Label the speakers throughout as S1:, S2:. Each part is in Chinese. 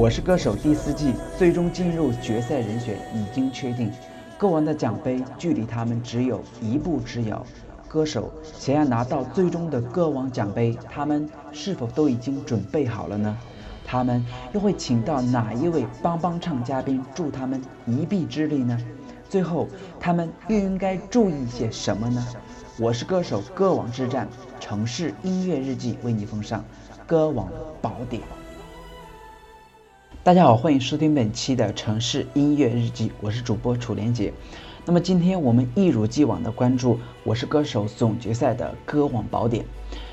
S1: 我是歌手第四季最终进入决赛人选已经确定，歌王的奖杯距离他们只有一步之遥。歌手想要拿到最终的歌王奖杯，他们是否都已经准备好了呢？他们又会请到哪一位帮帮唱嘉宾助他们一臂之力呢？最后，他们又应该注意些什么呢？我是歌手歌王之战城市音乐日记为你奉上歌王宝典。大家好，欢迎收听本期的城市音乐日记，我是主播楚莲姐。那么今天我们一如既往的关注《我是歌手》总决赛的歌王宝典。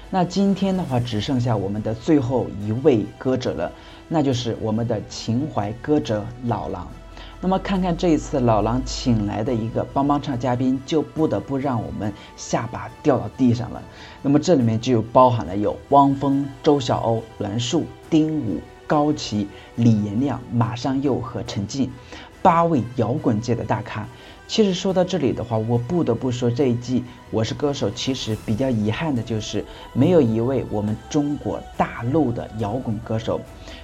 S1: 那今天的话只剩下我们的最后一位歌者了，那就是我们的情怀歌者老狼。那么看看这一次老狼请来的一个帮帮唱嘉宾，就不得不让我们下巴掉到地上了。那么这里面就包含了有汪峰、周晓鸥、栾树、丁武。高旗、李延亮、马上佑和陈静，八位摇滚界的大咖。其实说到这里的话，我不得不说这一季《我是歌手》其实比较遗憾的就是没有一位我们中国大陆的摇滚歌手。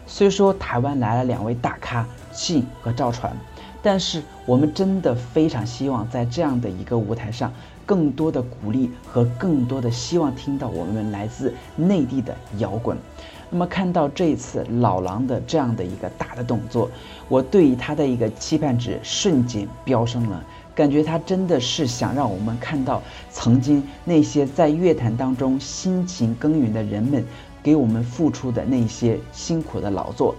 S1: 虽说台湾来了两位大咖信和赵传，但是我们真的非常希望在这样的一个舞台上，更多的鼓励和更多的希望听到我们来自内地的摇滚。那么看到这一次老狼的这样的一个大的动作，我对于他的一个期盼值瞬间飙升了，感觉他真的是想让我们看到曾经那些在乐坛当中辛勤耕耘的人们给我们付出的那些辛苦的劳作，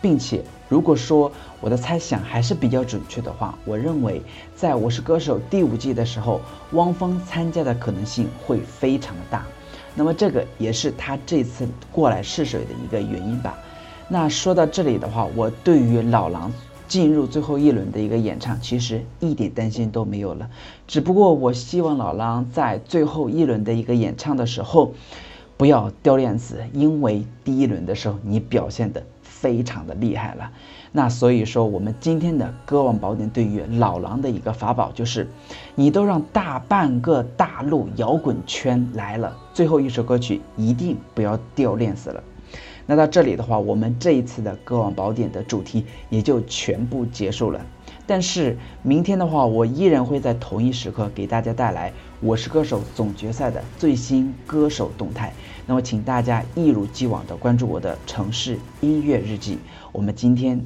S1: 并且如果说我的猜想还是比较准确的话，我认为在我是歌手第五季的时候，汪峰参加的可能性会非常大。那么这个也是他这次过来试水的一个原因吧。那说到这里的话，我对于老狼进入最后一轮的一个演唱，其实一点担心都没有了。只不过我希望老狼在最后一轮的一个演唱的时候，不要掉链子，因为第一轮的时候你表现的非常的厉害了。那所以说，我们今天的歌王宝典对于老狼的一个法宝就是，你都让大半个大陆摇滚圈来了，最后一首歌曲一定不要掉链子了。那到这里的话，我们这一次的歌王宝典的主题也就全部结束了。但是明天的话，我依然会在同一时刻给大家带来《我是歌手》总决赛的最新歌手动态。那么，请大家一如既往的关注我的城市音乐日记。我们今天。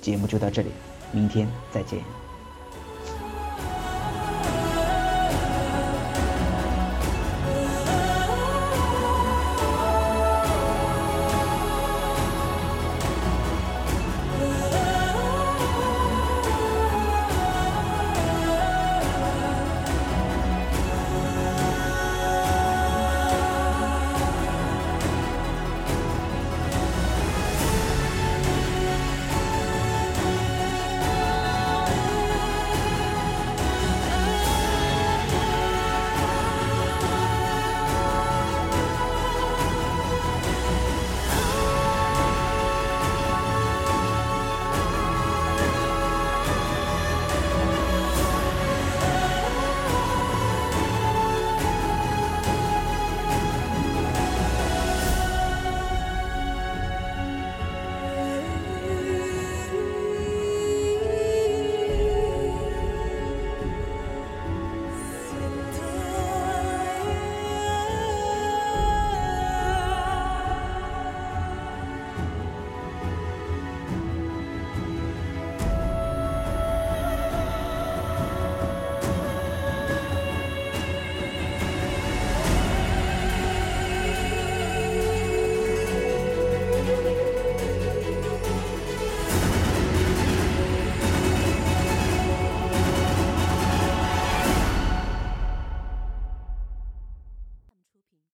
S1: 节目就到这里，明天再见。